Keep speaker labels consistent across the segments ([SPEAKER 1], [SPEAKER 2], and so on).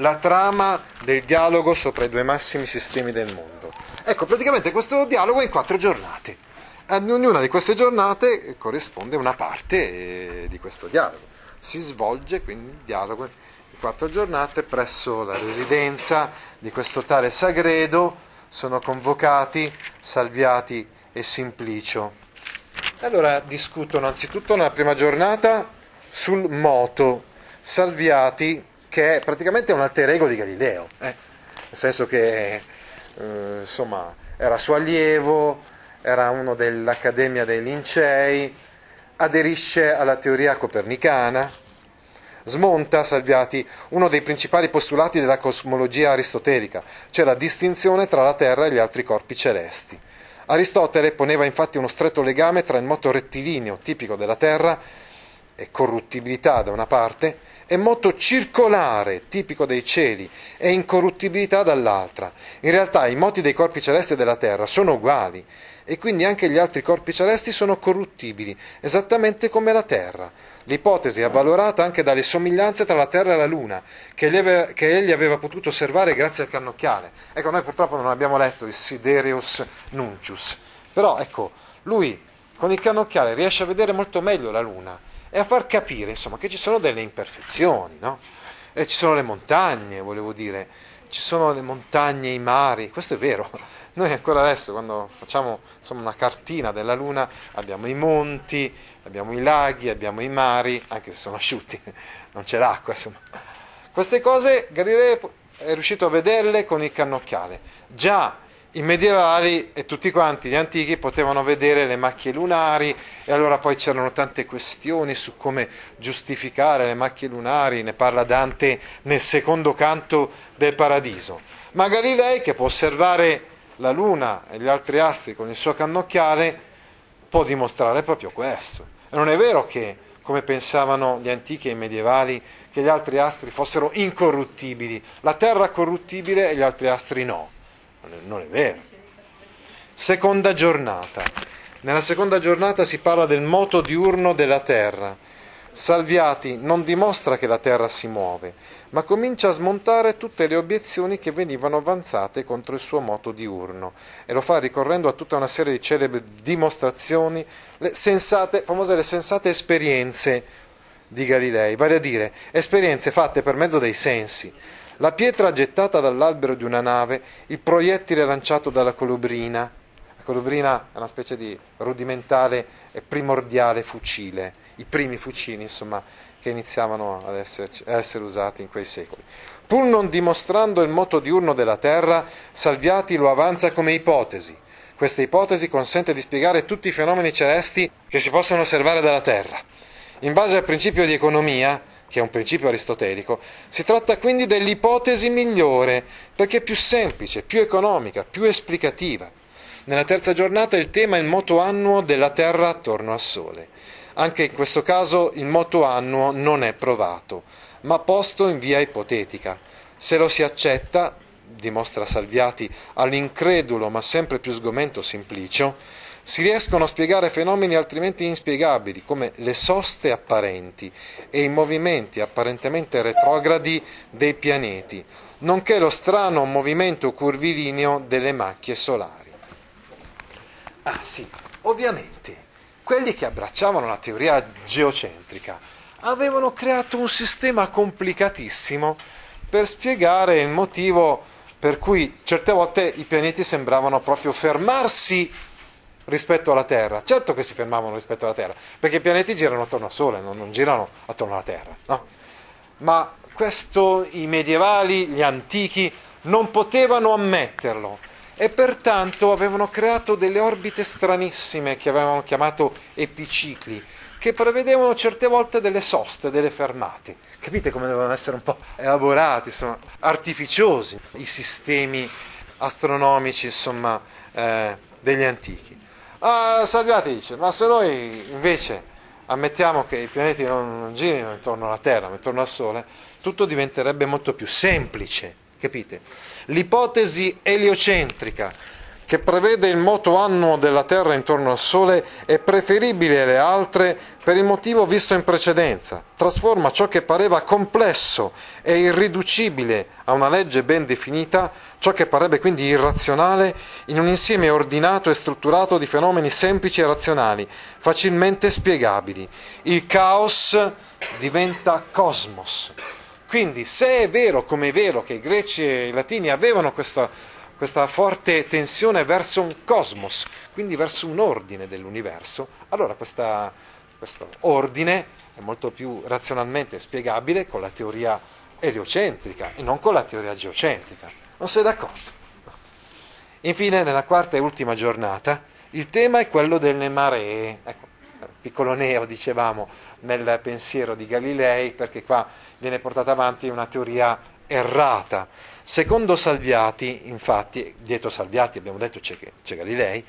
[SPEAKER 1] la trama del dialogo sopra i due massimi sistemi del mondo. Ecco, praticamente questo dialogo è in quattro giornate. Ad ognuna di queste giornate corrisponde una parte eh, di questo dialogo. Si svolge quindi il dialogo in quattro giornate presso la residenza di questo tale Sagredo. Sono convocati Salviati e Simplicio. Allora discutono anzitutto nella prima giornata sul moto Salviati, che è praticamente un alter ego di Galileo, eh? nel senso che eh, insomma, era suo allievo, era uno dell'Accademia dei Lincei, aderisce alla teoria copernicana, smonta Salviati uno dei principali postulati della cosmologia aristotelica, cioè la distinzione tra la Terra e gli altri corpi celesti. Aristotele poneva infatti uno stretto legame tra il moto rettilineo tipico della Terra e corruttibilità da una parte e moto circolare tipico dei cieli e incorruttibilità dall'altra. In realtà i moti dei corpi celesti della Terra sono uguali e quindi anche gli altri corpi celesti sono corruttibili, esattamente come la Terra. L'ipotesi è avvalorata anche dalle somiglianze tra la Terra e la Luna, che aveva, che egli aveva potuto osservare grazie al cannocchiale. Ecco, noi purtroppo non abbiamo letto il Sidereus Nuncius, però ecco, lui con il cannocchiale riesce a vedere molto meglio la Luna e a far capire, insomma, che ci sono delle imperfezioni, no? E ci sono le montagne, volevo dire, ci sono le montagne, i mari, questo è vero noi ancora adesso, quando facciamo insomma, una cartina della Luna, abbiamo i monti, abbiamo i laghi, abbiamo i mari, anche se sono asciutti, non c'è l'acqua. Insomma. Queste cose Galileo è riuscito a vederle con il cannocchiale. Già i medievali e tutti quanti gli antichi potevano vedere le macchie lunari e allora poi c'erano tante questioni su come giustificare le macchie lunari, ne parla Dante nel secondo canto del Paradiso. Ma Galilei che può osservare la Luna e gli altri astri con il suo cannocchiale può dimostrare proprio questo. E non è vero che, come pensavano gli antichi e i medievali, che gli altri astri fossero incorruttibili, la Terra corruttibile e gli altri astri no. Non è, non è vero. Seconda giornata. Nella seconda giornata si parla del moto diurno della Terra. Salviati non dimostra che la Terra si muove, ma comincia a smontare tutte le obiezioni che venivano avanzate contro il suo moto diurno e lo fa ricorrendo a tutta una serie di celebri dimostrazioni, le sensate, famose le sensate esperienze di Galilei, vale a dire esperienze fatte per mezzo dei sensi. La pietra gettata dall'albero di una nave, il proiettile lanciato dalla colubrina, la colubrina è una specie di rudimentale e primordiale fucile, i primi fucili, insomma, che iniziavano ad, esserci, ad essere usati in quei secoli. Pur non dimostrando il moto diurno della Terra, Salviati lo avanza come ipotesi. Questa ipotesi consente di spiegare tutti i fenomeni celesti che si possono osservare dalla Terra. In base al principio di economia, che è un principio aristotelico, si tratta quindi dell'ipotesi migliore, perché più semplice, più economica, più esplicativa. Nella terza giornata il tema è il moto annuo della Terra attorno al Sole. Anche in questo caso il moto annuo non è provato, ma posto in via ipotetica. Se lo si accetta, dimostra Salviati all'incredulo ma sempre più sgomento Simplicio, si riescono a spiegare fenomeni altrimenti inspiegabili come le soste apparenti e i movimenti apparentemente retrogradi dei pianeti, nonché lo strano movimento curvilineo delle macchie solari. Ah sì, ovviamente quelli che abbracciavano la teoria geocentrica avevano creato un sistema complicatissimo per spiegare il motivo per cui certe volte i pianeti sembravano proprio fermarsi rispetto alla Terra. Certo che si fermavano rispetto alla Terra, perché i pianeti girano attorno al Sole, non, non girano attorno alla Terra. No? Ma questo i medievali, gli antichi, non potevano ammetterlo e pertanto avevano creato delle orbite stranissime che avevano chiamato epicicli, che prevedevano certe volte delle soste, delle fermate. Capite come devono essere un po' elaborati, insomma, artificiosi i sistemi astronomici, insomma, eh, degli antichi. Ah, Salviati dice, ma se noi invece ammettiamo che i pianeti non, girino intorno alla Terra, ma intorno al Sole, tutto diventerebbe molto più semplice capite? L'ipotesi eliocentrica, che prevede il moto annuo della Terra intorno al Sole, è preferibile alle altre per il motivo visto in precedenza. Trasforma ciò che pareva complesso e irriducibile a una legge ben definita, ciò che parrebbe quindi irrazionale, in un insieme ordinato e strutturato di fenomeni semplici e razionali, facilmente spiegabili. Il caos diventa cosmos. Quindi se è vero, come è vero, che i greci e i latini avevano questa questa forte tensione verso un cosmos, quindi verso un ordine dell'universo, allora questa, questo ordine è molto più razionalmente spiegabile con la teoria eliocentrica e non con la teoria geocentrica. Non sei d'accordo? Infine, nella quarta e ultima giornata, il tema è quello delle maree. Ecco, piccolo neo, dicevamo, nel pensiero di Galilei, perché qua viene portata avanti una teoria errata Secondo Salviati, infatti, dietro Salviati abbiamo detto c'è, c'è Galilei,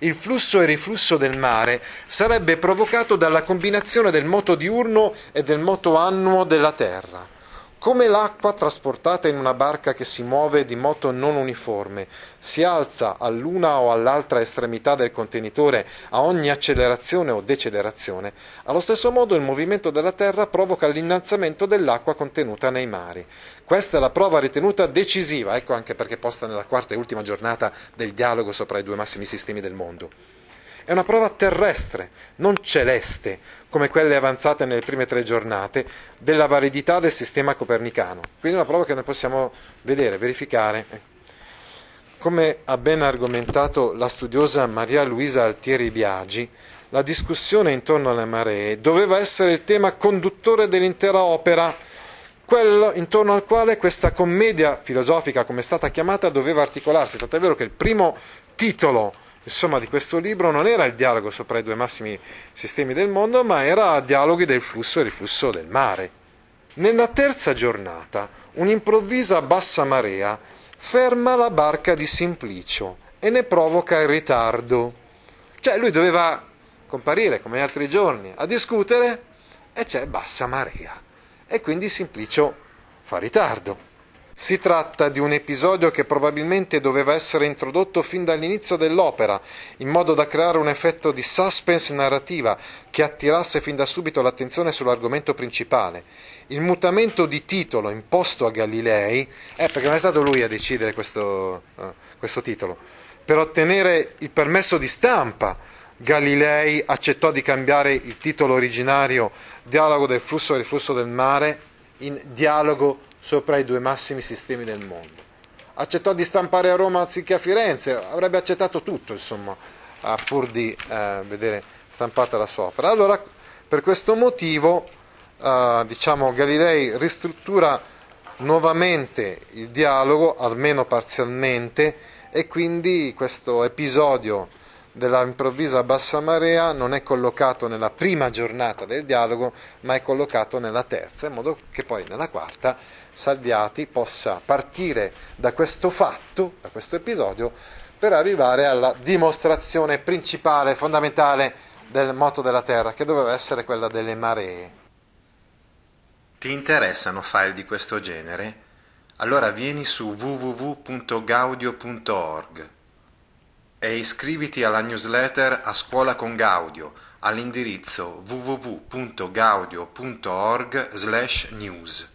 [SPEAKER 1] il flusso e riflusso del mare sarebbe provocato dalla combinazione del moto diurno e del moto annuo della Terra. Come l'acqua trasportata in una barca che si muove di moto non uniforme si alza all'una o all'altra estremità del contenitore a ogni accelerazione o decelerazione, allo stesso modo il movimento della Terra provoca l'innalzamento dell'acqua contenuta nei mari. Questa è la prova ritenuta decisiva, ecco anche perché posta nella quarta e ultima giornata del dialogo sopra i due massimi sistemi del mondo. È una prova terrestre, non celeste, come quelle avanzate nelle prime tre giornate, della validità del sistema copernicano. Quindi è una prova che noi possiamo vedere, verificare. Come ha ben argomentato la studiosa Maria Luisa Altieri Biagi, la discussione intorno alle maree doveva essere il tema conduttore dell'intera opera, quello intorno al quale questa commedia filosofica, come è stata chiamata, doveva articolarsi. Tant'è vero che il primo titolo Insomma, di questo libro non era il dialogo sopra i due massimi sistemi del mondo, ma era dialoghi del flusso e riflusso del mare. Nella terza giornata, un'improvvisa bassa marea ferma la barca di Simplicio e ne provoca il ritardo. Cioè, lui doveva comparire come altri giorni a discutere e c'è bassa marea. E quindi Simplicio fa ritardo. Si tratta di un episodio che probabilmente doveva essere introdotto fin dall'inizio dell'opera, in modo da creare un effetto di suspense narrativa che attirasse fin da subito l'attenzione sull'argomento principale. Il mutamento di titolo imposto a Galilei, eh, perché non è stato lui a decidere questo, uh, questo titolo, per ottenere il permesso di stampa, Galilei accettò di cambiare il titolo originario Dialogo del flusso e riflusso del mare in Dialogo sopra i due massimi sistemi del mondo. Accettò di stampare a Roma anziché a Firenze, avrebbe accettato tutto, insomma, pur di eh, vedere stampata la sua opera. Allora, per questo motivo, eh, diciamo, Galilei ristruttura nuovamente il dialogo, almeno parzialmente, e quindi questo episodio della improvvisa bassa marea non è collocato nella prima giornata del dialogo, ma è collocato nella terza, in modo che poi nella quarta Salviati possa partire da questo fatto, da questo episodio, per arrivare alla dimostrazione principale, fondamentale del moto della Terra, che doveva essere quella delle maree.
[SPEAKER 2] Ti interessano file di questo genere? Allora vieni su www.gaudio.org e iscriviti alla newsletter A Scuola con Gaudio all'indirizzo www.gaudio.org/news.